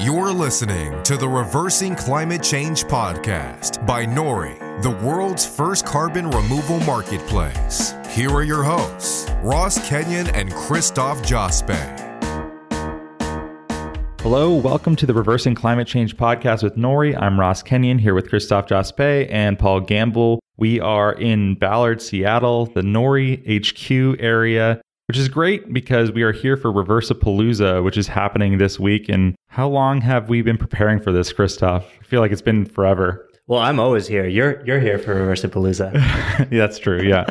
You're listening to the Reversing Climate Change podcast by Nori, the world's first carbon removal marketplace. Here are your hosts, Ross Kenyon and Christoph Jospe. Hello, welcome to the Reversing Climate Change podcast with Nori. I'm Ross Kenyon here with Christoph Jospe and Paul Gamble. We are in Ballard, Seattle, the Nori HQ area which is great because we are here for Reversapalooza, which is happening this week. And how long have we been preparing for this, Christoph? I feel like it's been forever. Well, I'm always here. You're you're here for Reversapalooza. yeah, that's true. Yeah,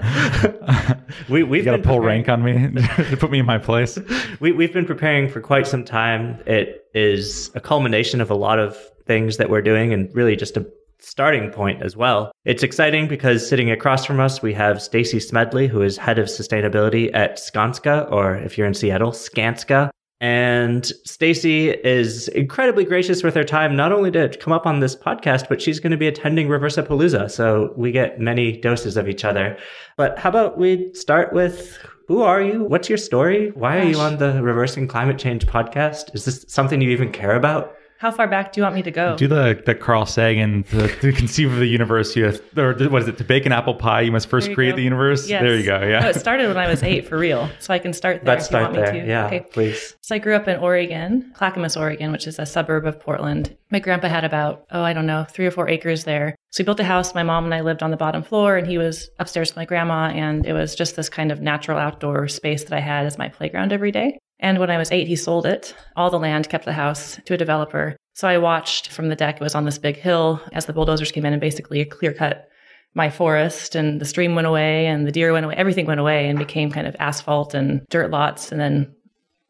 we we've got to pull rank on me to put me in my place. We we've been preparing for quite some time. It is a culmination of a lot of things that we're doing, and really just a starting point as well. It's exciting because sitting across from us, we have Stacy Smedley, who is head of sustainability at Skanska, or if you're in Seattle, Skanska. And Stacy is incredibly gracious with her time, not only to come up on this podcast, but she's going to be attending Reversa Reversapalooza. So we get many doses of each other. But how about we start with who are you? What's your story? Why Gosh. are you on the Reversing Climate Change podcast? Is this something you even care about? How far back do you want me to go? Do the the Carl Sagan to, to conceive of the universe, you have, or what is it? To bake an apple pie, you must first you create go. the universe. Yes. There you go. Yeah. No, it started when I was eight, for real. So I can start there. Let's start there. Yeah, okay. please. So I grew up in Oregon, Clackamas, Oregon, which is a suburb of Portland. My grandpa had about oh, I don't know, three or four acres there. So we built a house. My mom and I lived on the bottom floor, and he was upstairs with my grandma. And it was just this kind of natural outdoor space that I had as my playground every day. And when I was eight, he sold it. All the land, kept the house to a developer. So I watched from the deck. It was on this big hill as the bulldozers came in and basically clear cut my forest and the stream went away and the deer went away. Everything went away and became kind of asphalt and dirt lots and then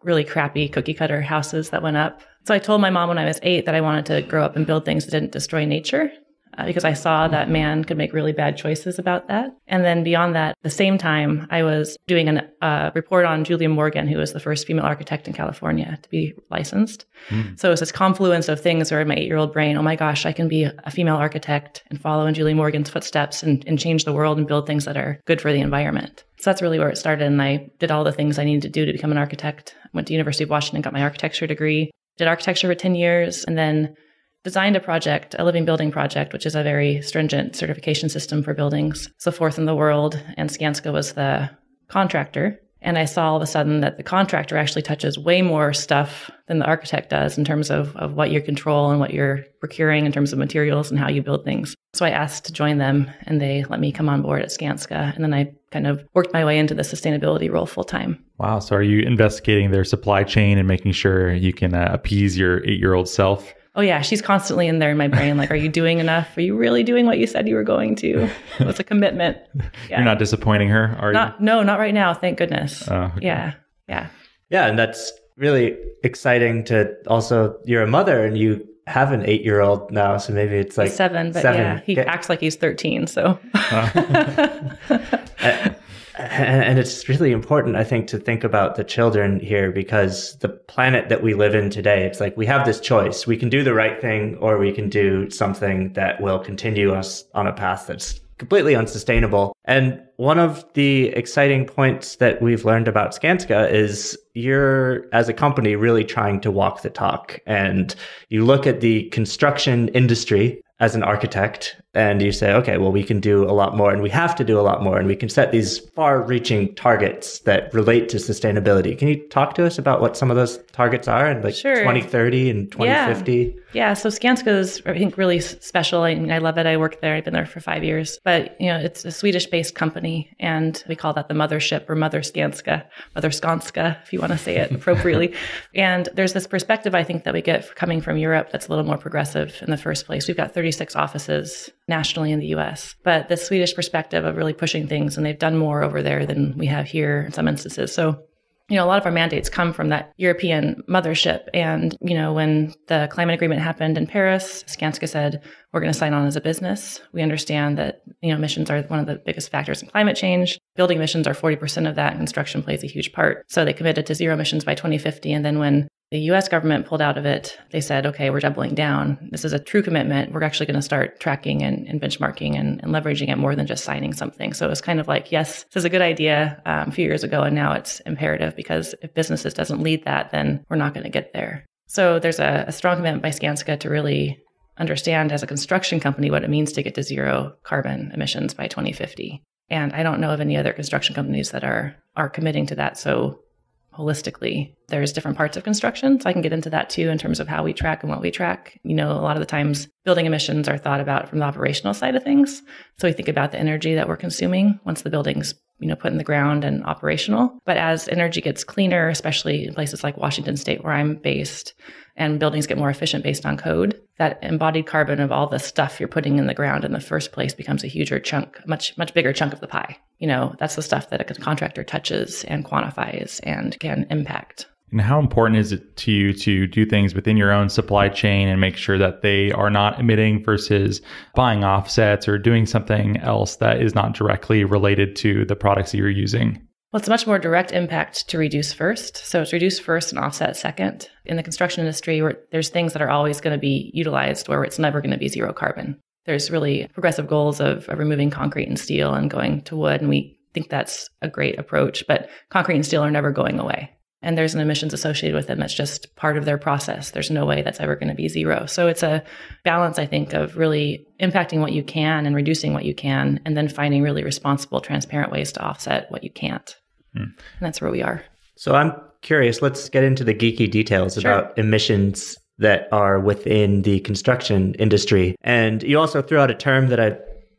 really crappy cookie cutter houses that went up. So I told my mom when I was eight that I wanted to grow up and build things that didn't destroy nature uh, because I saw that man could make really bad choices about that. And then beyond that, the same time, I was doing a uh, report on Julia Morgan, who was the first female architect in California to be licensed. Mm. So it was this confluence of things where in my eight year old brain, oh my gosh, I can be a female architect and follow in Julia Morgan's footsteps and, and change the world and build things that are good for the environment. So that's really where it started. And I did all the things I needed to do to become an architect. Went to University of Washington, got my architecture degree, did architecture for 10 years, and then designed a project, a living building project, which is a very stringent certification system for buildings. The fourth in the world, and Skanska was the contractor. And I saw all of a sudden that the contractor actually touches way more stuff than the architect does in terms of, of what you control and what you're procuring in terms of materials and how you build things. So I asked to join them and they let me come on board at Skanska. And then I kind of worked my way into the sustainability role full time. Wow. So are you investigating their supply chain and making sure you can uh, appease your eight year old self? Oh yeah, she's constantly in there in my brain. Like, are you doing enough? Are you really doing what you said you were going to? What's a commitment. Yeah. You're not disappointing her, are not, you? No, not right now. Thank goodness. Oh, okay. Yeah, yeah, yeah. And that's really exciting to also. You're a mother, and you have an eight year old now, so maybe it's like he's seven, but seven. yeah, he Get, acts like he's thirteen. So. Uh, and it's really important, I think, to think about the children here because the planet that we live in today, it's like we have this choice. We can do the right thing or we can do something that will continue us on a path that's completely unsustainable. And one of the exciting points that we've learned about Skanska is you're, as a company, really trying to walk the talk. And you look at the construction industry as an architect and you say, okay, well, we can do a lot more and we have to do a lot more and we can set these far reaching targets that relate to sustainability. Can you talk to us about what some of those targets are like sure. 2030 and 2050? Yeah. yeah. So Skanska is, I think, really special. I, mean, I love it. I worked there. I've been there for five years, but you know, it's a Swedish based company and we call that the mothership or Mother Skanska, Mother Skanska, if you want to say it appropriately. and there's this perspective I think that we get coming from Europe that's a little more progressive in the first place. We've got 36 offices nationally in the US. But the Swedish perspective of really pushing things, and they've done more over there than we have here in some instances. So you know, a lot of our mandates come from that European mothership. And, you know, when the climate agreement happened in Paris, Skanska said, we're going to sign on as a business. We understand that, you know, emissions are one of the biggest factors in climate change. Building emissions are 40% of that, and construction plays a huge part. So they committed to zero emissions by 2050. And then when the US government pulled out of it. They said, okay, we're doubling down. This is a true commitment. We're actually going to start tracking and, and benchmarking and, and, leveraging it more than just signing something. So it was kind of like, yes, this is a good idea um, a few years ago, and now it's imperative because if businesses doesn't lead that, then we're not going to get there. So there's a, a strong commitment by Skanska to really understand as a construction company what it means to get to zero carbon emissions by 2050. And I don't know of any other construction companies that are are committing to that so holistically. There's different parts of construction, so I can get into that too in terms of how we track and what we track. You know, a lot of the times building emissions are thought about from the operational side of things. So we think about the energy that we're consuming once the building's you know put in the ground and operational. But as energy gets cleaner, especially in places like Washington State where I'm based, and buildings get more efficient based on code, that embodied carbon of all the stuff you're putting in the ground in the first place becomes a huger chunk, much much bigger chunk of the pie. You know, that's the stuff that a contractor touches and quantifies and can impact. And how important is it to you to do things within your own supply chain and make sure that they are not emitting versus buying offsets or doing something else that is not directly related to the products that you're using? Well, it's a much more direct impact to reduce first. So it's reduce first and offset second. In the construction industry, where there's things that are always going to be utilized where it's never going to be zero carbon. There's really progressive goals of, of removing concrete and steel and going to wood. And we think that's a great approach, but concrete and steel are never going away and there's an emissions associated with them that's just part of their process. There's no way that's ever going to be zero. So it's a balance, I think, of really impacting what you can and reducing what you can, and then finding really responsible, transparent ways to offset what you can't. Hmm. And that's where we are. So I'm curious, let's get into the geeky details sure. about emissions that are within the construction industry. And you also threw out a term that I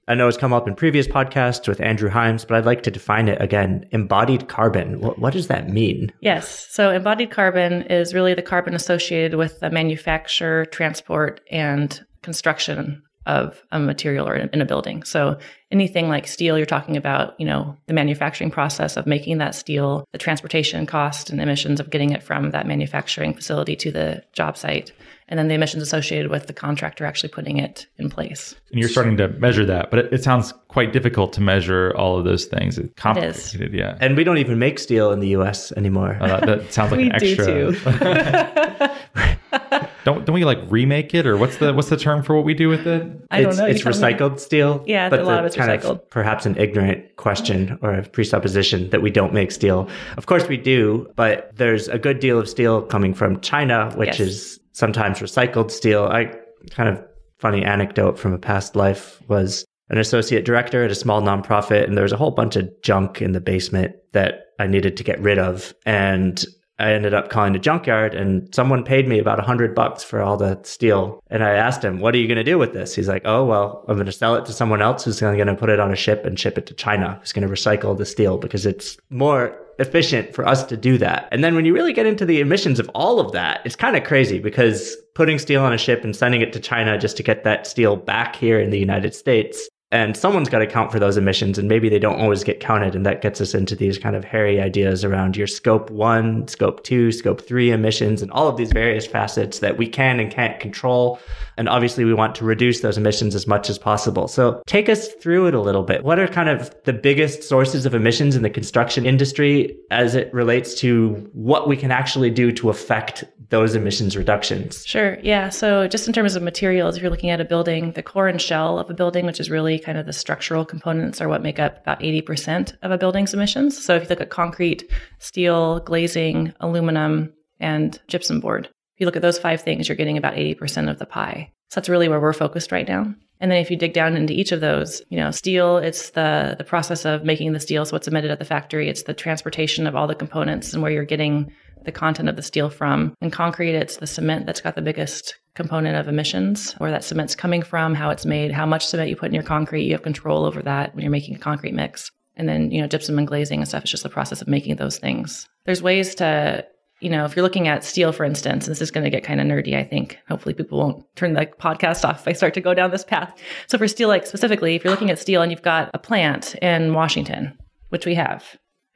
I know it's come up in previous podcasts with Andrew Himes, but I'd like to define it again. Embodied carbon. What, what, does that mean? Yes. So, embodied carbon is really the carbon associated with the manufacture, transport, and construction of a material or in a building. So, anything like steel, you're talking about, you know, the manufacturing process of making that steel, the transportation cost and emissions of getting it from that manufacturing facility to the job site and then the emissions associated with the contractor actually putting it in place. And you're starting to measure that, but it, it sounds quite difficult to measure all of those things. It's complicated, it is. yeah. And we don't even make steel in the U.S. anymore. Uh, that sounds like we an extra. Do too. don't don't we like remake it or what's the what's the term for what we do with it? I don't it's, know. It's recycled steel. Yeah, but a lot of it's kind recycled. Of perhaps an ignorant question or a presupposition that we don't make steel. Of course we do, but there's a good deal of steel coming from China, which yes. is sometimes recycled steel. I kind of funny anecdote from a past life was an associate director at a small nonprofit, and there was a whole bunch of junk in the basement that I needed to get rid of. And I ended up calling the junkyard and someone paid me about a hundred bucks for all the steel. And I asked him, what are you going to do with this? He's like, oh, well, I'm going to sell it to someone else who's going to put it on a ship and ship it to China, who's going to recycle the steel because it's more efficient for us to do that. And then when you really get into the emissions of all of that, it's kind of crazy because putting steel on a ship and sending it to China just to get that steel back here in the United States and someone's got to count for those emissions and maybe they don't always get counted and that gets us into these kind of hairy ideas around your scope 1 scope 2 scope 3 emissions and all of these various facets that we can and can't control and obviously we want to reduce those emissions as much as possible. So take us through it a little bit. What are kind of the biggest sources of emissions in the construction industry as it relates to what we can actually do to affect those emissions reductions? Sure yeah. So just in terms of materials if you're looking at a building the core and shell of a building which is really kind of the structural components are what make up about 80% of a building's emissions. So if you look at concrete, steel, glazing, aluminum, and gypsum board, if you look at those five things, you're getting about 80% of the pie. So that's really where we're focused right now. And then if you dig down into each of those, you know, steel, it's the the process of making the steel, so what's emitted at the factory. It's the transportation of all the components and where you're getting the content of the steel from. In concrete, it's the cement that's got the biggest component of emissions, where that cement's coming from, how it's made, how much cement you put in your concrete. You have control over that when you're making a concrete mix. And then, you know, gypsum and glazing and stuff is just the process of making those things. There's ways to, you know, if you're looking at steel, for instance, this is going to get kind of nerdy, I think. Hopefully people won't turn the podcast off if I start to go down this path. So for steel, like specifically, if you're looking at steel and you've got a plant in Washington, which we have,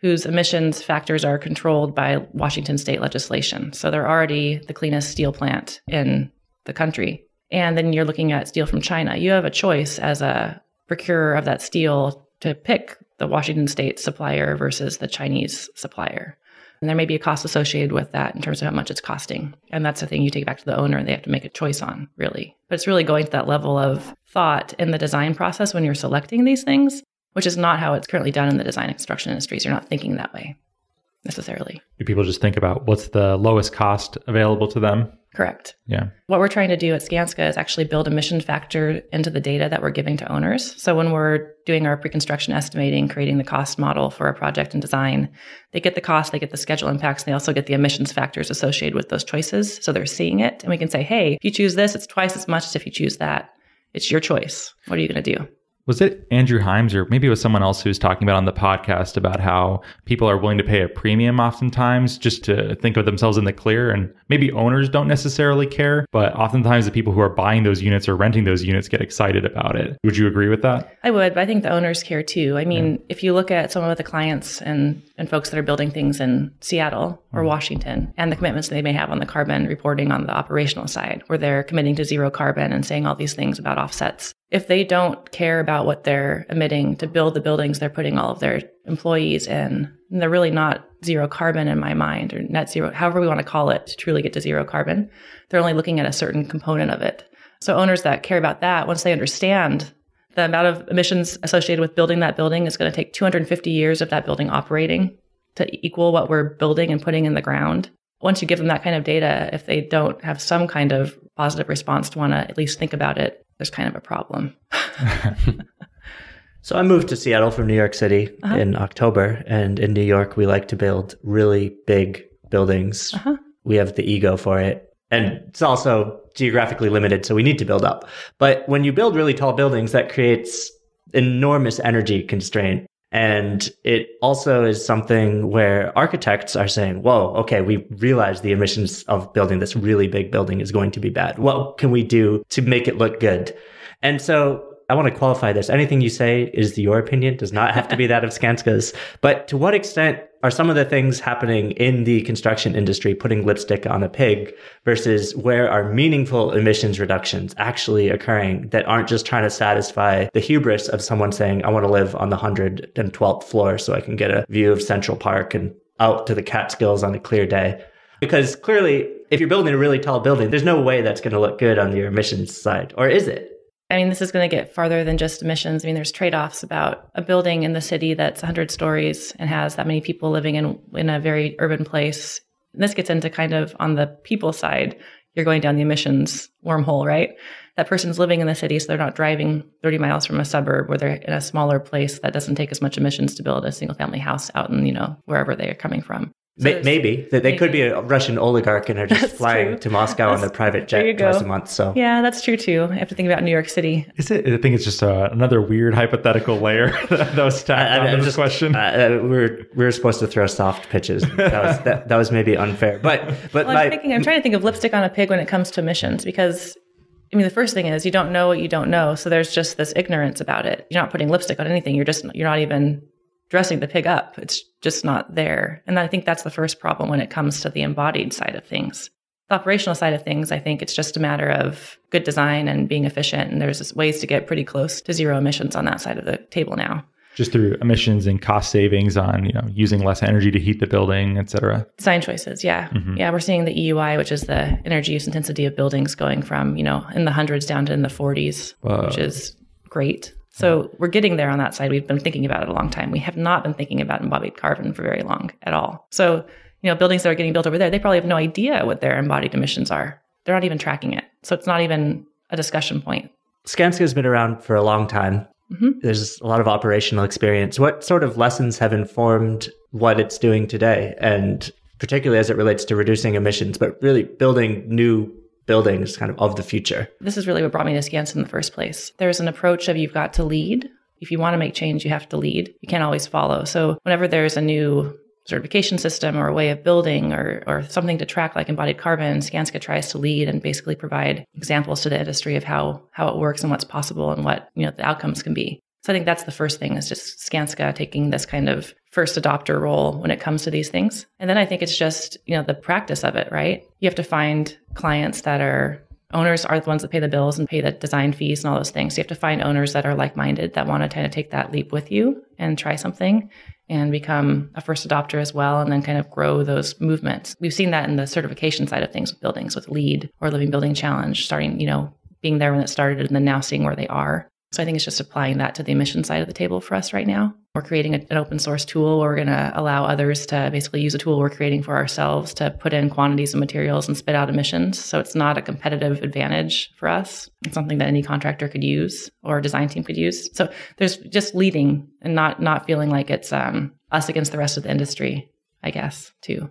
whose emissions factors are controlled by Washington state legislation. So they're already the cleanest steel plant in the country. And then you're looking at steel from China. You have a choice as a procurer of that steel to pick the Washington state supplier versus the Chinese supplier. And there may be a cost associated with that in terms of how much it's costing. And that's the thing you take back to the owner and they have to make a choice on, really. But it's really going to that level of thought in the design process when you're selecting these things, which is not how it's currently done in the design and construction industries. You're not thinking that way. necessarily. Do people just think about what's the lowest cost available to them? Correct. Yeah. What we're trying to do at Skanska is actually build emission factor into the data that we're giving to owners. So when we're doing our pre-construction estimating, creating the cost model for a project and design, they get the cost, they get the schedule impacts, and they also get the emissions factors associated with those choices. So they're seeing it, and we can say, "Hey, if you choose this, it's twice as much as if you choose that. It's your choice. What are you going to do?" Was it Andrew Himes or maybe it was someone else who was talking about on the podcast about how people are willing to pay a premium oftentimes just to think of themselves in the clear and maybe owners don't necessarily care, but oftentimes the people who are buying those units or renting those units get excited about it. Would you agree with that? I would, but I think the owners care too. I mean, yeah. if you look at some of the clients and and folks that are building things in Seattle or mm-hmm. Washington and the commitments they may have on the carbon reporting on the operational side where they're committing to zero carbon and saying all these things about offsets if they don't care about what they're emitting to build the buildings they're putting all of their employees in, they're really not zero carbon in my mind or net zero, however we want to call it to truly get to zero carbon. They're only looking at a certain component of it. So owners that care about that, once they understand the amount of emissions associated with building that building is going to take 250 years of that building operating to equal what we're building and putting in the ground. Once you give them that kind of data, if they don't have some kind of positive response to want to at least think about it, there's kind of a problem. so I moved to Seattle from New York City uh-huh. in October, and in New York, we like to build really big buildings. Uh-huh. We have the ego for it. And it's also geographically limited, so we need to build up. But when you build really tall buildings, that creates enormous energy constraint. And it also is something where architects are saying, whoa, okay, we realize the emissions of building this really big building is going to be bad. What can we do to make it look good? And so I want to qualify this. Anything you say is your opinion, does not have to be that of Skanska's. But to what extent are some of the things happening in the construction industry putting lipstick on a pig versus where are meaningful emissions reductions actually occurring that aren't just trying to satisfy the hubris of someone saying, I want to live on the 112th floor so I can get a view of Central Park and out to the Catskills on a clear day? Because clearly, if you're building a really tall building, there's no way that's going to look good on your emissions side. Or is it? I mean, this is going to get farther than just emissions. I mean, there's trade offs about a building in the city that's 100 stories and has that many people living in, in a very urban place. And this gets into kind of on the people side, you're going down the emissions wormhole, right? That person's living in the city, so they're not driving 30 miles from a suburb where they're in a smaller place that doesn't take as much emissions to build a single family house out in, you know, wherever they are coming from. So maybe they, they could be a Russian oligarch and are just that's flying true. to Moscow that's, on their private jet twice a month. So yeah, that's true too. I have to think about New York City. Is it? I think it's just uh, another weird hypothetical layer that was tacked I, on this just, question. Uh, uh, we're we are supposed to throw soft pitches. That was that, that was maybe unfair, but but well, my, I'm thinking. I'm trying to think of lipstick on a pig when it comes to missions because I mean, the first thing is you don't know what you don't know. So there's just this ignorance about it. You're not putting lipstick on anything. You're just, you're not even dressing the pig up. It's just not there. And I think that's the first problem when it comes to the embodied side of things. The operational side of things, I think it's just a matter of good design and being efficient. And there's ways to get pretty close to zero emissions on that side of the table now. Just through emissions and cost savings on, you know, using less energy to heat the building, et cetera. Design choices, yeah. Mm-hmm. Yeah, we're seeing the EUI, which is the energy use intensity of buildings going from, you know, in the hundreds down to in the 40s, Whoa. which is great. So we're getting there on that side. We've been thinking about it a long time. We have not been thinking about embodied carbon for very long at all. So, you know, buildings that are getting built over there, they probably have no idea what their embodied emissions are. They're not even tracking it. So it's not even a discussion point. Skanska has been around for a long time. Mm-hmm. There's a lot of operational experience. What sort of lessons have informed what it's doing today? And particularly as it relates to reducing emissions, but really building new buildings kind of of the future. This is really what brought me to Skanska in the first place. There's an approach of you've got to lead. If you want to make change, you have to lead. You can't always follow. So whenever there's a new certification system or a way of building or, or something to track like embodied carbon, Skanska tries to lead and basically provide examples to the industry of how how it works and what's possible and what you know the outcomes can be. So I think that's the first thing is just Skanska taking this kind of first adopter role when it comes to these things. And then I think it's just, you know, the practice of it, right? You have to find clients that are owners are the ones that pay the bills and pay the design fees and all those things. So you have to find owners that are like-minded that want to kind of take that leap with you and try something and become a first adopter as well and then kind of grow those movements. We've seen that in the certification side of things with buildings with LEED or Living Building Challenge starting, you know, being there when it started and then now seeing where they are So I think it's just applying that to the emission side of the table for us right now. We're creating an open source tool where we're going to allow others to basically use a tool we're creating for ourselves to put in quantities of materials and spit out emissions. So it's not a competitive advantage for us. It's something that any contractor could use or design team could use. So there's just leading and not not feeling like it's um, us against the rest of the industry. I guess too.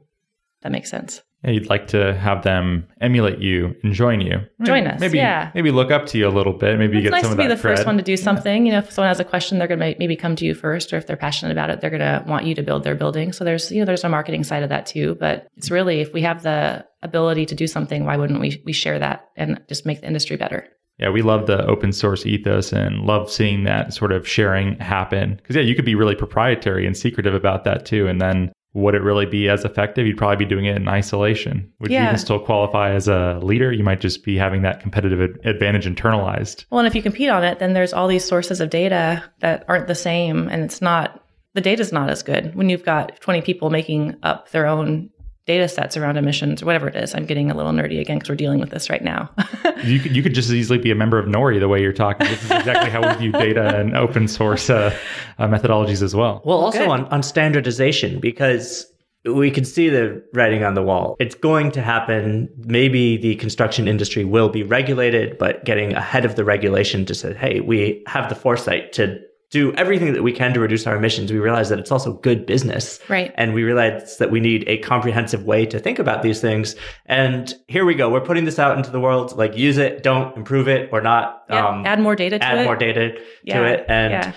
That makes sense. Yeah, you'd like to have them emulate you and join you. Join us, Maybe, yeah. maybe look up to you a little bit. Maybe you It's get nice some to be that the first one to do something. You know, if someone has a question, they're going to maybe come to you first, or if they're passionate about it, they're going to want you to build their building. So there's, you know, there's a marketing side of that too. But it's really, if we have the ability to do something, why wouldn't we we share that and just make the industry better? Yeah, we love the open source ethos and love seeing that sort of sharing happen. Because yeah, you could be really proprietary and secretive about that too, and then would it really be as effective? You'd probably be doing it in isolation. Would you Yeah. even still qualify as a leader? You might just be having that competitive ad- advantage internalized. Well, and if you compete on it, then there's all these sources of data that aren't the same, and it's not the data's not as good when you've got 20 people making up their own data sets around emissions or whatever it is. I'm getting a little nerdy again because we're dealing with this right now. You could you could just as easily be a member of Nori the way you're talking. This is exactly how we view data and open source uh, uh, methodologies as well. Well, also Good. on, on standardization, because we can see the writing on the wall. It's going to happen. Maybe the construction industry will be regulated, but getting ahead of the regulation to say, hey, we have the foresight to do everything that we can to reduce our emissions. We realize that it's also good business. Right. And we realize that we need a comprehensive way to think about these things. And here we go. We're putting this out into the world. Like use it, don't improve it or not. Yeah, um, add more data to add it. more data Yeah, to it. And yeah.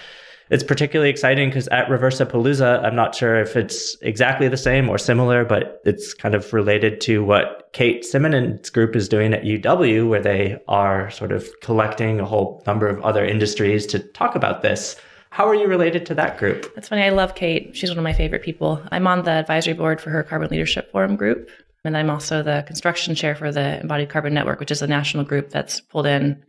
It's particularly exciting because at Reversa Palooza, I'm not sure if it's exactly the same or similar, but it's kind of related to what Kate Simonen's group is doing at UW, where they are sort of collecting a whole number of other industries to talk about this. How are you related to that group? That's funny. I love Kate. She's one of my favorite people. I'm on the advisory board for her Carbon Leadership Forum group. And I'm also the construction chair for the Embodied Carbon Network, which is a national group that's pulled in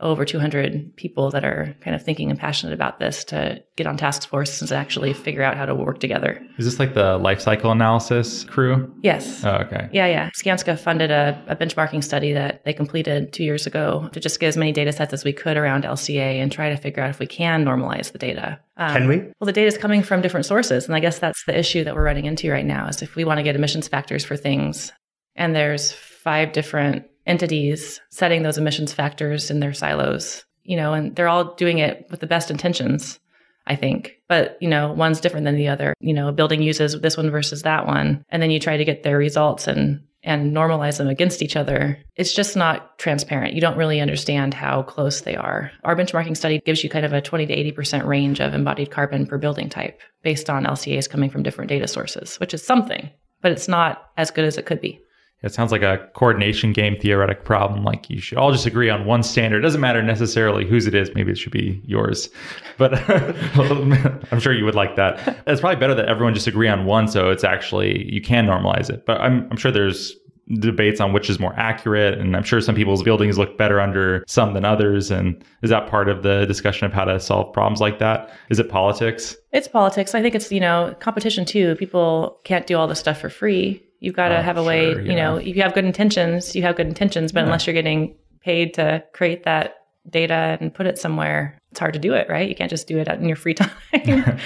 over 200 people that are kind of thinking and passionate about this to get on task force and actually figure out how to work together. Is this like the life cycle analysis crew? Yes. Oh, okay. Yeah, yeah. Skanska funded a, a benchmarking study that they completed two years ago to just get as many data sets as we could around LCA and try to figure out if we can normalize the data. Um, Can we? Well, the data is coming from different sources. And I guess that's the issue that we're running into right now is if we want to get emissions factors for things, and there's five different entities setting those emissions factors in their silos, you know, and they're all doing it with the best intentions. I think. But, you know, one's different than the other. You know, a building uses this one versus that one. And then you try to get their results and and normalize them against each other. It's just not transparent. You don't really understand how close they are. Our benchmarking study gives you kind of a 20 to 80% range of embodied carbon per building type based on LCAs coming from different data sources, which is something, but it's not as good as it could be. It sounds like a coordination game theoretic problem. Like you should all just agree on one standard. It doesn't matter necessarily whose it is. Maybe it should be yours. But I'm sure you would like that. It's probably better that everyone just agree on one so it's actually, you can normalize it. But I'm, I'm sure there's debates on which is more accurate. And I'm sure some people's buildings look better under some than others. And is that part of the discussion of how to solve problems like that? Is it politics? It's politics. I think it's, you know, competition too. People can't do all this stuff for free. You've got to Oh, have a way, sure, you know, if you have good intentions, you have good intentions, but Yeah. unless you're getting paid to create that data and put it somewhere, it's hard to do it, right? You can't just do it in your free time.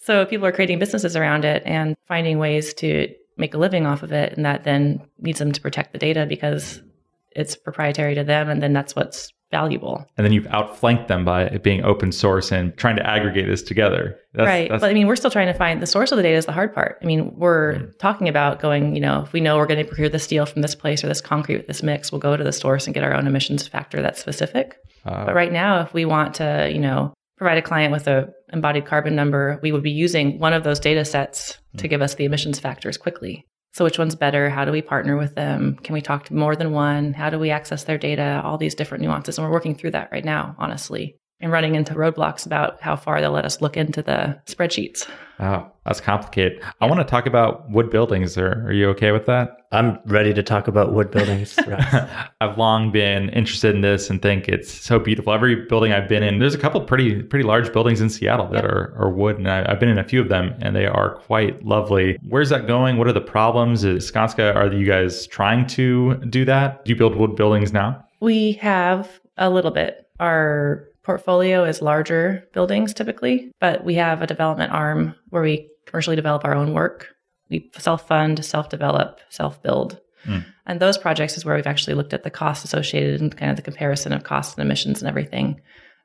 so people are creating businesses around it and finding ways to make a living off of it. And that then needs them to protect the data because it's proprietary to them. And then that's what's valuable. And then you've outflanked them by it being open source and trying to aggregate this together. That's, right. that's- But I mean, we're still trying to find the source of the data is the hard part. I mean, we're Mm. talking about going, you know, if we know we're going to procure the steel from this place or this concrete with this mix, we'll go to the source and get our own emissions factor that's specific. uh, But right now, if we want to, you know, provide a client with a embodied carbon number, we would be using one of those data sets Mm. to give us the emissions factors quickly. So which one's better? How do we partner with them? Can we talk to more than one? How do we access their data? All these different nuances. And we're working through that right now, honestly, and running into roadblocks about how far they'll let us look into the spreadsheets. Wow, that's complicated. I want to talk about wood buildings. Are, are you okay with that? I'm ready to talk about wood buildings. I've long been interested in this and think it's so beautiful. Every building I've been in, there's a couple pretty pretty large buildings in Seattle that are, are wood, and I, I've been in a few of them, and they are quite lovely. Where's that going? What are the problems? Is Skanska, are you guys trying to do that? Do you build wood buildings now? We have a little bit. Our portfolio is larger buildings typically, but we have a development arm where we commercially develop our own work. We self fund, self develop, self build. Mm. And those projects is where we've actually looked at the costs associated and kind of the comparison of costs and emissions and everything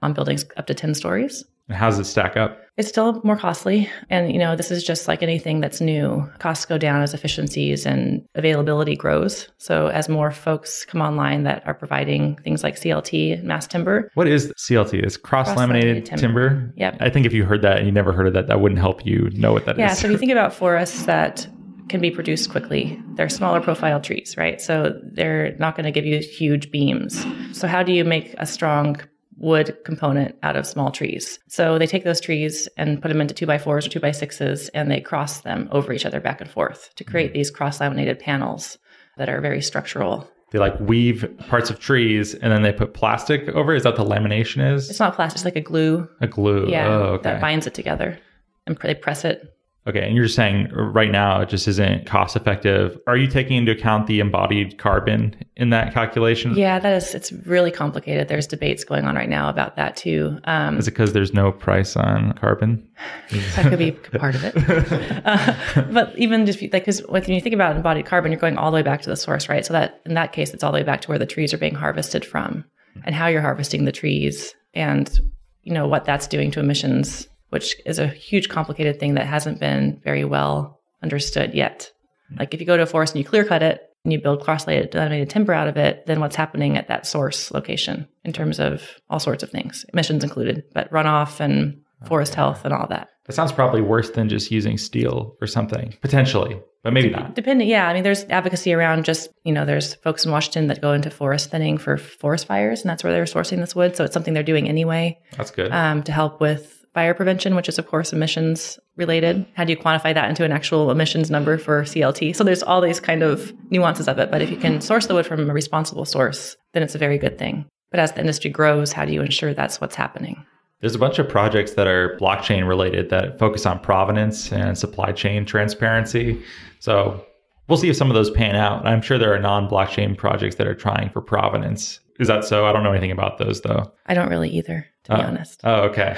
on buildings up to 10 stories. How does it stack up? It's still more costly. And, you know, this is just like anything that's new. Costs go down as efficiencies and availability grows. So, as more folks come online that are providing things like CLT mass timber. What is CLT? Is cross laminated timber. timber? Yep. I think if you heard that and you never heard of that, that wouldn't help you know what that yeah, is. yeah. So, if you think about forests that can be produced quickly. They're smaller profile trees, right? So they're not going to give you huge beams. So how do you make a strong wood component out of small trees. So they take those trees and put them into two by fours or two by sixes and they cross them over each other back and forth to create mm-hmm. these cross laminated panels that are very structural. They like weave parts of trees and then they put plastic over. Is that the lamination is? It's not plastic, it's like a glue. A glue. Yeah. Oh, okay. That binds it together. And they press it Okay, and you're just saying right now it just isn't cost effective. Are you taking into account the embodied carbon in that calculation? Yeah, that is. It's really complicated. There's debates going on right now about that too. Um, is it because there's no price on carbon? that could be part of it. uh, but even just like because when you think about embodied carbon, you're going all the way back to the source, right? So that in that case, it's all the way back to where the trees are being harvested from, and how you're harvesting the trees, and you know what that's doing to emissions which is a huge complicated thing that hasn't been very well understood yet. Like if you go to a forest and you clear cut it and you build cross-laminated timber out of it, then what's happening at that source location in terms of all sorts of things, emissions included, but runoff and forest health and all that. That sounds probably worse than just using steel or something, potentially, but maybe not. Depending, yeah. I mean, there's advocacy around just, you know, there's folks in Washington that go into forest thinning for forest fires, and that's where they're sourcing this wood. So it's something they're doing anyway. That's good. Um, to help with fire prevention, which is of course emissions related. How do you quantify that into an actual emissions number for CLT? So there's all these kind of nuances of it. But if you can source the wood from a responsible source, then it's a very good thing. But as the industry grows, how do you ensure that's what's happening? There's a bunch of projects that are blockchain related that focus on provenance and supply chain transparency. So we'll see if some of those pan out. I'm sure there are non blockchain projects that are trying for provenance. Is that so? I don't know anything about those though. I don't really either to be oh. honest. Oh, okay.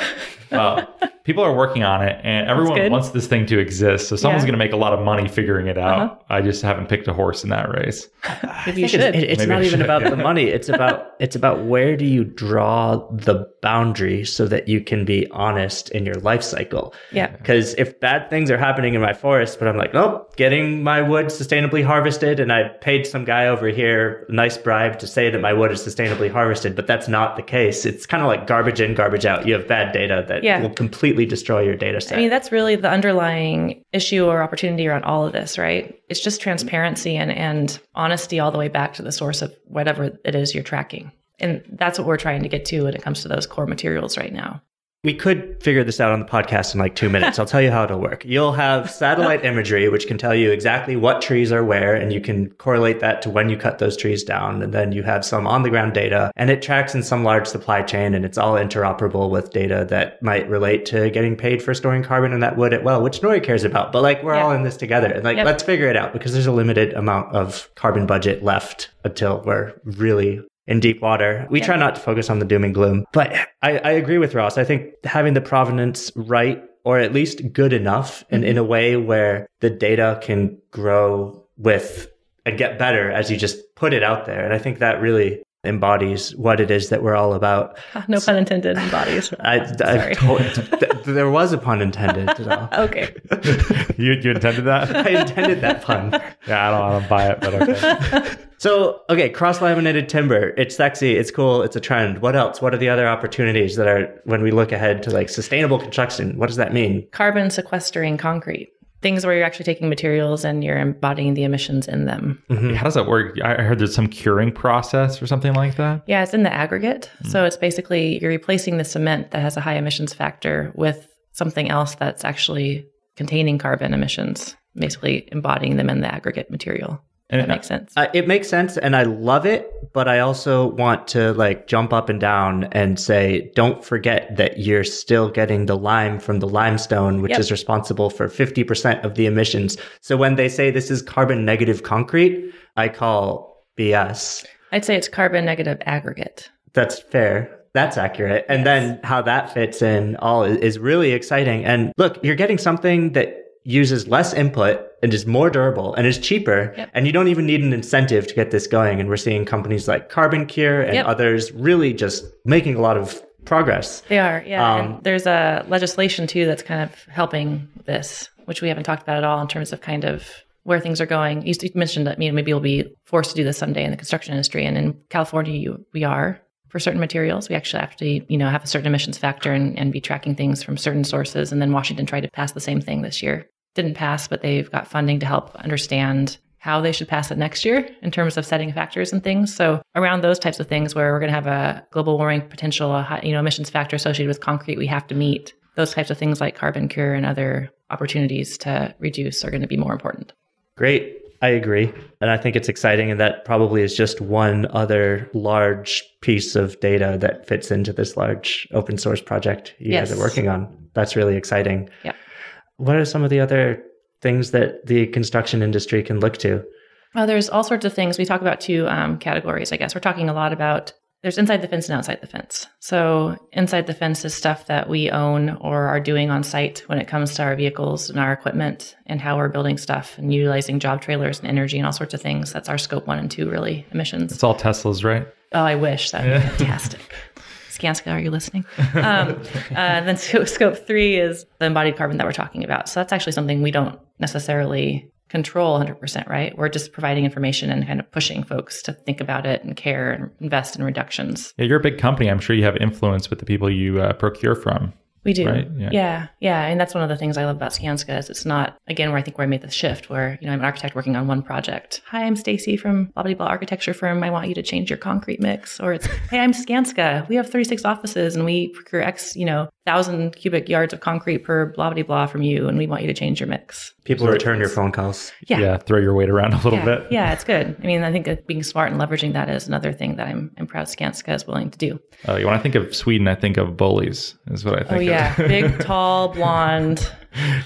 Well, people are working on it, and everyone wants this thing to exist. So someone's yeah. going to make a lot of money figuring it out. Uh-huh. I just haven't picked a horse in that race. Maybe you should. It's, it's Maybe not even should, about yeah. the money. It's about it's about where do you draw the boundary so that you can be honest in your life cycle. Yeah. Because if bad things are happening in my forest, but I'm like, oh, getting my wood sustainably harvested, and I paid some guy over here a nice bribe to say that my wood is sustainably harvested, but that's not the case. It's kind of like garbage in, garbage out. You have bad data that yeah. will completely destroy your data set. I mean, that's really the underlying issue or opportunity around all of this, right? It's just transparency and, and honesty all the way back to the source of whatever it is you're tracking. And that's what we're trying to get to when it comes to those core materials right now we could figure this out on the podcast in like two minutes. I'll tell you how it'll work. You'll have satellite imagery, which can tell you exactly what trees are where, and you can correlate that to when you cut those trees down. And then you have some on the ground data, and it tracks in some large supply chain, and it's all interoperable with data that might relate to getting paid for storing carbon in that wood at well, which nobody cares about. But like, we're all in this together. And like, yep. let's figure it out because there's a limited amount of carbon budget left until we're really in deep water. We yeah. try not to focus on the doom and gloom, but I, I, agree with Ross. I think having the provenance right, or at least good enough, and mm-hmm. in a way where the data can grow with and get better as you just put it out there. And I think that really embodies what it is that we're all about. No pun intended. Embodies. I, I told, th- there was a pun intended. okay. you you intended that? I intended that pun. Yeah, I don't, I don't buy it, but okay. so okay, cross laminated timber. It's sexy. It's cool. It's a trend. What else? What are the other opportunities that are when we look ahead to like sustainable construction? What does that mean? Carbon sequestering concrete things where you're actually taking materials and you're embodying the emissions in them. Mm-hmm. How does that work? I heard there's some curing process or something like that. Yeah, it's in the aggregate. Mm-hmm. So it's basically you're replacing the cement that has a high emissions factor with something else that's actually containing carbon emissions, basically embodying them in the aggregate material. And that makes sense. Uh, it makes sense, and I love it. But I also want to like jump up and down and say, don't forget that you're still getting the lime from the limestone, which yep. is responsible for fifty percent of the emissions. So when they say this is carbon negative concrete, I call BS. I'd say it's carbon negative aggregate. That's fair. That's accurate. And then how that fits in all is really exciting. And look, you're getting something that uses less input and is more durable and is cheaper. Yep. And you don't even need an incentive to get this going. And we're seeing companies like Carbon Cure and Yep. others really just making a lot of progress. They are, yeah. Um, and there's a legislation too that's kind of helping this, which we haven't talked about at all in terms of kind of where things are going. You mentioned that you know, maybe we'll be forced to do this someday in the construction industry, and in California, you, we are for certain materials. We actually have to, you know, have a certain emissions factor and, and be tracking things from certain sources. And then Washington tried to pass the same thing this year. Didn't pass, but they've got funding to help understand how they should pass it next year in terms of setting factors and things. So around those types of things where we're going to have a global warming potential, a high, you know, emissions factor associated with concrete we have to meet, those types of things like carbon cure and other opportunities to reduce are going to be more important. Great. I agree. And I think it's exciting. And that probably is just one other large piece of data that fits into this large open source project you guys are working on. That's really exciting. Yeah. What are some of the other things that the construction industry can look to? Well, there's all sorts of things. We talk about two um, categories, I guess. We're talking a lot about there's inside the fence and outside the fence. So, inside the fence is stuff that we own or are doing on site when it comes to our vehicles and our equipment and how we're building stuff and utilizing job trailers and energy and all sorts of things. That's our scope one and two, really, emissions. It's all Teslas, right? Oh, I wish that would be fantastic. Skanska, are you listening? Um, uh, then scope, three is the embodied carbon that we're talking about. So that's actually something we don't necessarily control 100%, right? We're just providing information and kind of pushing folks to think about it and care and invest in reductions. Yeah, you're a big company. I'm sure you have influence with the people you uh, procure from. We do. Right, yeah. yeah. Yeah. And that's one of the things I love about Skanska is it's not, again, where I think where I made the shift where, you know, I'm an architect working on one project. Hi, I'm Stacy from blah, blah, blah architecture firm. I want you to change your concrete mix. Or it's, hey, I'm Skanska. We have 36 offices and we procure X, you know, thousand cubic yards of concrete per blah, blah, blah from you. And we want you to change your mix. People Sorry. return your phone calls. Yeah. throw your weight around a little yeah. bit. Yeah, it's good. I mean, I think being smart and leveraging that is another thing that I'm, I'm proud Skanska is willing to do. Uh, when I think of Sweden, I think of bullies. Is what I think. Oh, of. yeah. Big, tall, blonde,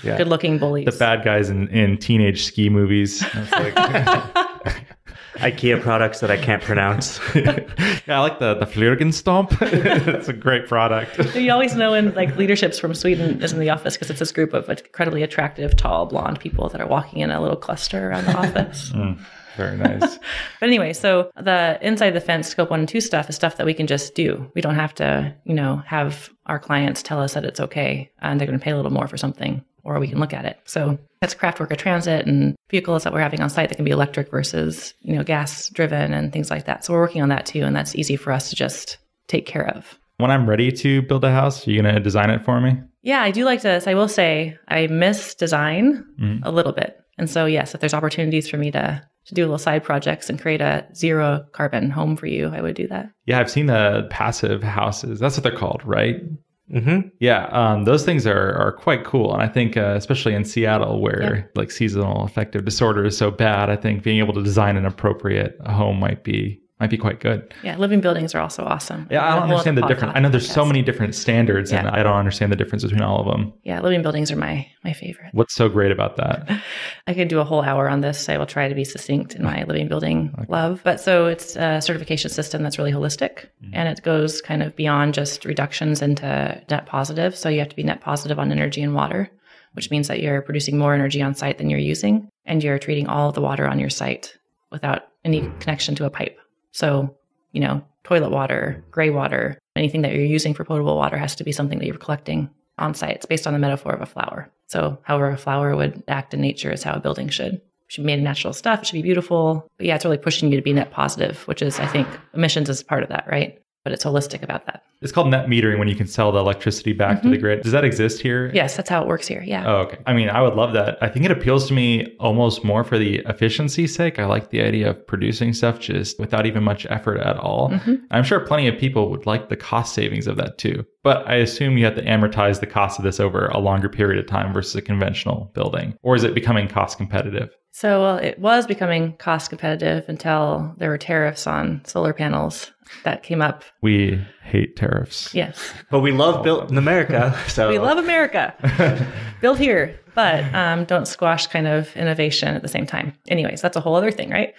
Yeah. good looking bullies. the bad guys in, in teenage ski movies. It's like- IKEA products that I can't pronounce. yeah, I like the the Flirgenstomp. it's a great product. You always know when like leadership's from Sweden is in the office because it's this group of incredibly attractive, tall, blonde people that are walking in a little cluster around the office. Mm, very nice. But anyway, so the inside the fence scope one and two stuff is stuff that we can just do. We don't have to, you know, have our clients tell us that it's okay and they're going to pay a little more for something or we can look at it. So that's craft worker transit and vehicles that we're having on site that can be electric versus, you know, gas driven and things like that. So we're working on that too. And that's easy for us to just take care of. When I'm ready to build a house, are you gonna design it for me? Yeah, I do like this. I will say I miss design Mhm. a little bit. And so, yes, if there's opportunities for me to, to do a little side projects and create a zero carbon home for you, I would do that. Yeah, I've seen the passive houses. That's what they're called, right? Hmm Yeah, um, those things are are quite cool, and I think uh, especially in Seattle, where like seasonal affective disorder is so bad, I think being able to design an appropriate home might be might be quite good. Yeah, living buildings are also awesome. Yeah, I don't understand the difference. I know there's so many different standards, and I don't understand the difference between all of them. Yeah, living buildings are my my favorite. What's so great about that? I could do a whole hour on this. I will try to be succinct in my living building love. But so it's a certification system that's really holistic mm-hmm. and it goes kind of beyond just reductions into net positive. So you have to be net positive on energy and water, which means that you're producing more energy on site than you're using and you're treating all of the water on your site without any connection to a pipe. So, you know, toilet water, gray water, anything that you're using for potable water has to be something that you're collecting on site. It's based on the metaphor of a flower. So, however a flower would act in nature is how a building should. It should be made of natural stuff. It should be beautiful. But yeah, it's really pushing you to be net positive, which is, I think, emissions is part of that, right? But it's holistic about that. It's called net metering when you can sell the electricity back to the grid. Does that exist here? Yes, that's how it works here. Yeah. Oh, okay. I mean, I would love that. I think it appeals to me almost more for the efficiency sake. I like the idea of producing stuff just without even much effort at all. Mhm. I'm sure plenty of people would like the cost savings of that too. But I assume you have to amortize the cost of this over a longer period of time versus a conventional building. Or is it becoming cost competitive? So, well, it was becoming cost competitive until there were tariffs on solar panels that came up. We hate tariffs. Yes. But we love built in America. So We love America. Build here, but um, don't squash kind of innovation at the same time. Anyways, that's a whole other thing, right?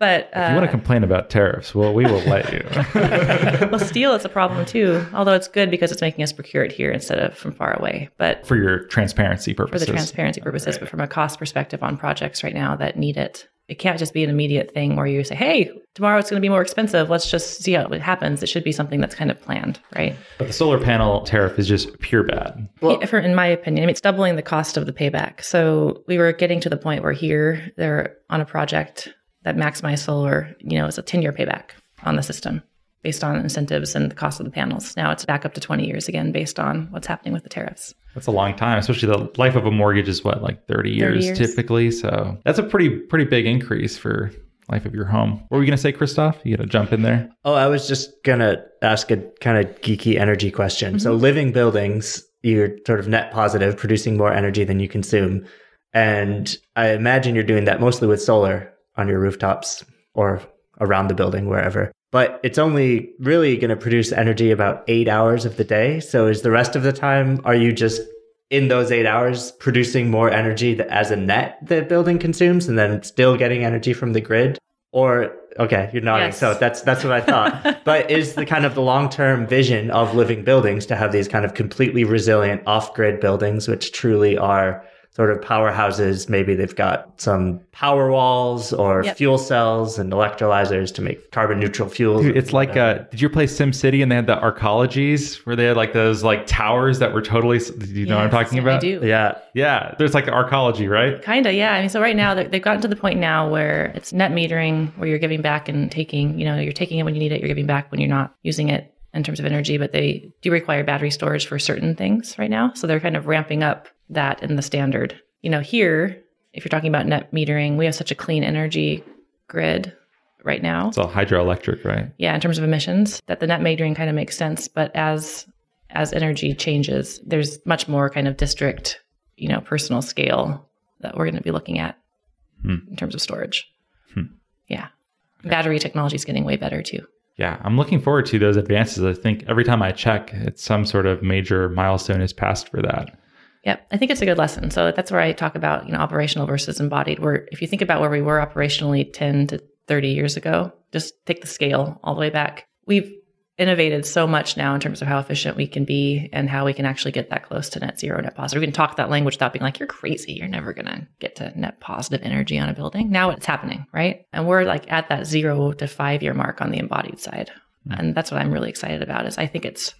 But if you want to complain about tariffs, well, we will let you. well, steel is a problem too. Although it's good because it's making us procure it here instead of from far away. But for your transparency purposes, for the transparency purposes, right. but from a cost perspective on projects right now that need it, it can't just be an immediate thing where you say, "Hey, tomorrow it's going to be more expensive. Let's just see how it happens." It should be something that's kind of planned, right? But the solar panel tariff is just pure bad. Well, for, in my opinion, I mean, it's doubling the cost of the payback. So we were getting to the point where here they're on a project that Maximize Solar, you know, is a 10 year payback on the system based on incentives and the cost of the panels. Now it's back up to 20 years again based on what's happening with the tariffs. That's a long time, especially the life of a mortgage is what, like 30 years, 30 years. typically. So that's a pretty, pretty big increase for life of your home. What were you going to say, Christoph? You got to jump in there. Oh, I was just going to ask a kind of geeky energy question. Mm-hmm. So living buildings, you're sort of net positive, producing more energy than you consume. And I imagine you're doing that mostly with solar on your rooftops or around the building, wherever. But it's only really going to produce energy about eight hours of the day. So is the rest of the time, are you just in those eight hours producing more energy that as a net the building consumes and then still getting energy from the grid? Or okay, you're nodding. Yes. So that's that's what I thought. but is the kind of the long-term vision of living buildings to have these kind of completely resilient off-grid buildings which truly are sort of powerhouses. Maybe they've got some power walls or yep. fuel cells and electrolyzers to make carbon neutral fuels. Dude, it's like, uh, did you play Sim City and they had the arcologies where they had like those like towers that were totally, do you know what I'm talking about? I do. Yeah. Yeah. There's like the arcology, right? Kind of. Yeah. I mean, so right now they've gotten to the point now where it's net metering where you're giving back and taking, you know, you're taking it when you need it, you're giving back when you're not using it in terms of energy, but they do require battery storage for certain things right now. So they're kind of ramping up that in the standard. You know, here, if you're talking about net metering, we have such a clean energy grid right now. It's all hydroelectric, right? Yeah, in terms of emissions, that the net metering kind of makes sense. But as as energy changes, there's much more kind of district, you know, personal scale that we're going to be looking at hmm. in terms of storage. Hmm. Yeah. Okay. Battery technology is getting way better too. Yeah, I'm looking forward to those advances. I think every time I check, it's some sort of major milestone is passed for that. Yep. I think it's a good lesson. So that's where I talk about, you know, operational versus embodied. Where if you think about where we were operationally 10 to 30 years ago, just take the scale all the way back. We've innovated so much now in terms of how efficient we can be and how we can actually get that close to net zero, net positive. We can talk that language without being like, you're crazy. You're never going to get to net positive energy on a building. Now it's happening, right? And we're like at that zero to five year mark on the embodied side. Mm-hmm. And that's what I'm really excited about is I think it's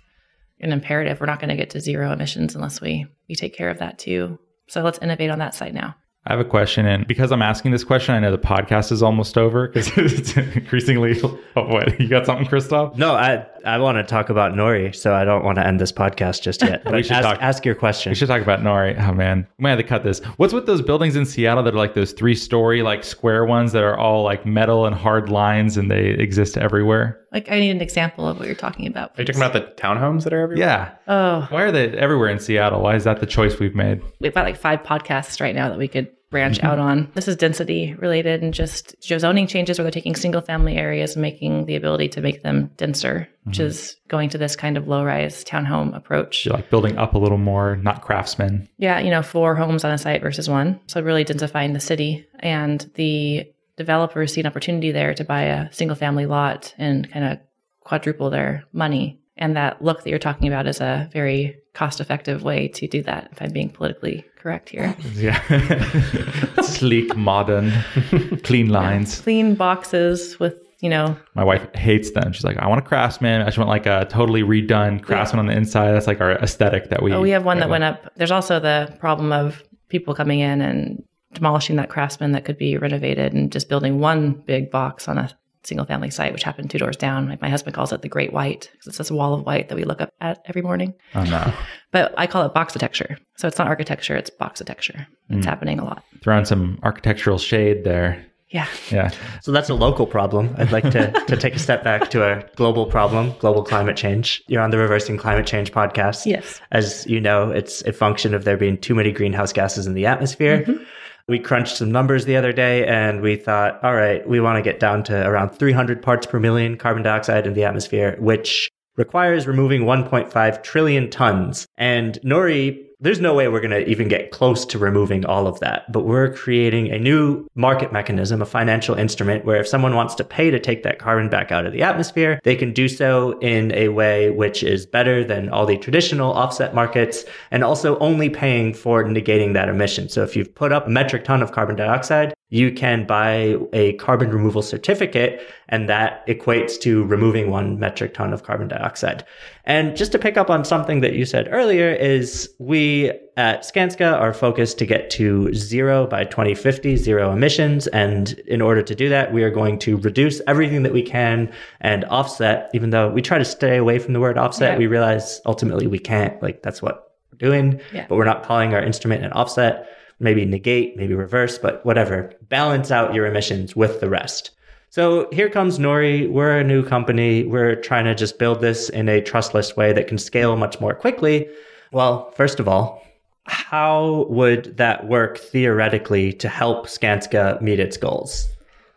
an imperative. We're not going to get to zero emissions unless we we take care of that too. So let's innovate on that side now. I have a question, and because I'm asking this question, I know the podcast is almost over because it's increasingly. Oh, what you got something, Christoph? No, I I want to talk about Nori, so I don't want to end this podcast just yet. But we should ask, talk, ask your question. We should talk about Nori. Oh man, we might have to cut this. What's with those buildings in Seattle that are like those three story, like square ones that are all like metal and hard lines, and they exist everywhere? Like, I need an example of what you're talking about. Please. Are you talking about the townhomes that are everywhere? Yeah. Oh, why are they everywhere in Seattle? Why is that the choice we've made? We've got like five podcasts right now that we could branch mm-hmm. out on. This is density related and just zoning changes where they're taking single family areas and making the ability to make them denser, mm-hmm. which is going to this kind of low rise townhome approach. You're like building up a little more, not craftsman. Yeah, you know, four homes on a site versus one. So really densifying the city and the developers see an opportunity there to buy a single family lot and kind of quadruple their money. And that look that you're talking about is a very cost effective way to do that, if I'm being politically correct here. Yeah. Sleek, modern, clean lines. Yeah. Clean boxes with, you know. My wife hates them. She's like, I want a craftsman. I just want like a totally redone craftsman yeah. on the inside. That's like our aesthetic that we. Oh, we have one that went up. There's also the problem of people coming in and demolishing that craftsman that could be renovated and just building one big box on a single family site, which happened two doors down. Like my husband calls it the Great White because it's this wall of white that we look up at every morning. Oh no! But I call it boxitecture. So it's not architecture; it's boxitecture. It's mm. happening a lot. Throwing some architectural shade there. Yeah. Yeah. So that's a local problem. I'd like to, to take a step back to a global problem, global climate change. You're on the Reversing Climate Change podcast. Yes. As you know, it's a function of there being too many greenhouse gases in the atmosphere. Mm-hmm we crunched some numbers the other day and we thought, all right, we want to get down to around 300 parts per million carbon dioxide in the atmosphere, which requires removing 1.5 trillion tons. And Nori there's no way we're going to even get close to removing all of that. But we're creating a new market mechanism, a financial instrument where if someone wants to pay to take that carbon back out of the atmosphere, they can do so in a way which is better than all the traditional offset markets and also only paying for negating that emission. So if you've put up a metric ton of carbon dioxide, you can buy a carbon removal certificate and that equates to removing one metric ton of carbon dioxide. And just to pick up on something that you said earlier is we at Skanska are focused to get to zero by 2050, zero emissions. And in order to do that, we are going to reduce everything that we can and offset, even though we try to stay away from the word offset, Yeah. we realize ultimately we can't. Like that's what we're doing, Yeah. but we're not calling our instrument an offset maybe negate, maybe reverse, but whatever. Balance out your emissions with the rest. So here comes Nori. We're a new company. We're trying to just build this in a trustless way that can scale much more quickly. Well, first of all, how would that work theoretically to help Skanska meet its goals?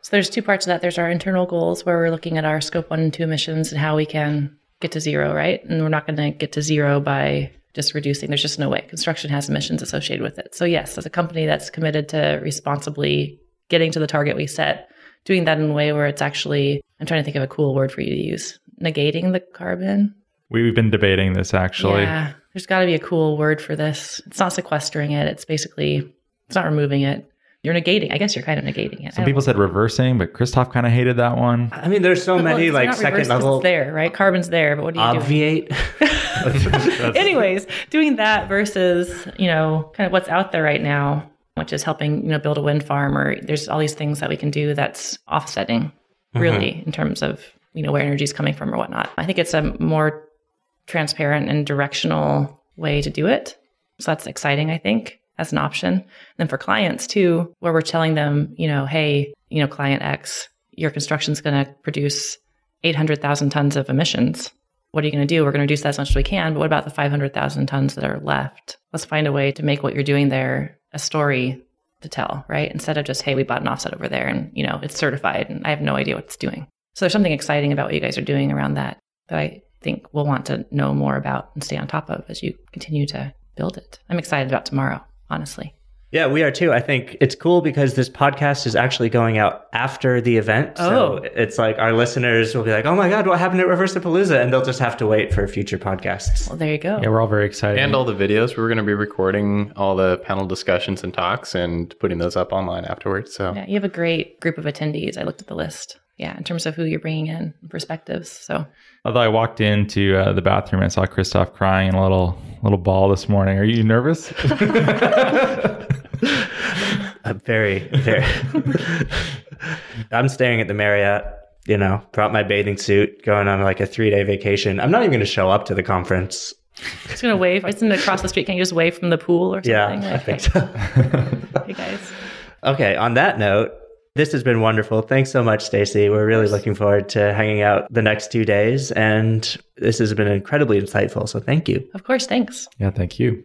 So there's two parts of that. There's our internal goals where we're looking at our scope one and two emissions and how we can get to zero, right? And we're not going to get to zero by just reducing. There's just no way. Construction has emissions associated with it. So yes, as a company that's committed to responsibly getting to the target we set, doing that in a way where it's actually, I'm trying to think of a cool word for you to use, negating the carbon. We've been debating this actually. Yeah, there's got to be a cool word for this. It's not sequestering it. It's basically, it's not removing it. You're negating. I guess you're kind of negating it. Some don't people said reversing, but Christoph kind of hated that one. I mean, there's so Well, many like not second reversed 'cause level It's there, right? Carbon's there, but what do you do? obviate. Anyways, doing that versus you know kind of what's out there right now, which is helping you know build a wind farm, or there's all these things that we can do that's offsetting, really, mm-hmm. in terms of you know where energy is coming from or whatnot. I think it's a more transparent and directional way to do it. So that's exciting, I think, as an option. And then for clients too, where we're telling them, you know, hey, you know, client X, your construction's going to produce 800,000 tons of emissions. What are you going to do? We're going to reduce that as much as we can. But what about the 500,000 tons that are left? Let's find a way to make what you're doing there a story to tell, right? Instead of just, hey, we bought an offset over there and, you know, it's certified and I have no idea what it's doing. So there's something exciting about what you guys are doing around that that I think we'll want to know more about and stay on top of as you continue to build it. I'm excited about tomorrow, honestly. Yeah, we are too. I think it's cool because this podcast is actually going out after the event. So Oh. it's like our listeners will be like, oh my God, what happened at Reversipalooza? And they'll just have to wait for future podcasts. Well, there you go. Yeah, we're all very excited. And all the videos. We're going to be recording all the panel discussions and talks and putting those up online afterwards. So Yeah, you have a great group of attendees. I looked at the list. Yeah, in terms of who you're bringing in, perspectives. So Although I walked into uh, the bathroom and saw Christoph crying in a little little ball this morning. Are you nervous? I'm very, very. I'm staring at the Marriott, you know, brought my bathing suit, going on like a three day vacation. I'm not even going to show up to the conference. just gonna wave. I just across the street. Can you just wave from the pool or something? Yeah, I Like, think so. Hey guys. Okay, on that note, this has been wonderful. Thanks so much, Stacy. We're really looking forward to hanging out the next two days. And this has been incredibly insightful. So thank you. Of course. Thanks. yeah, thank you.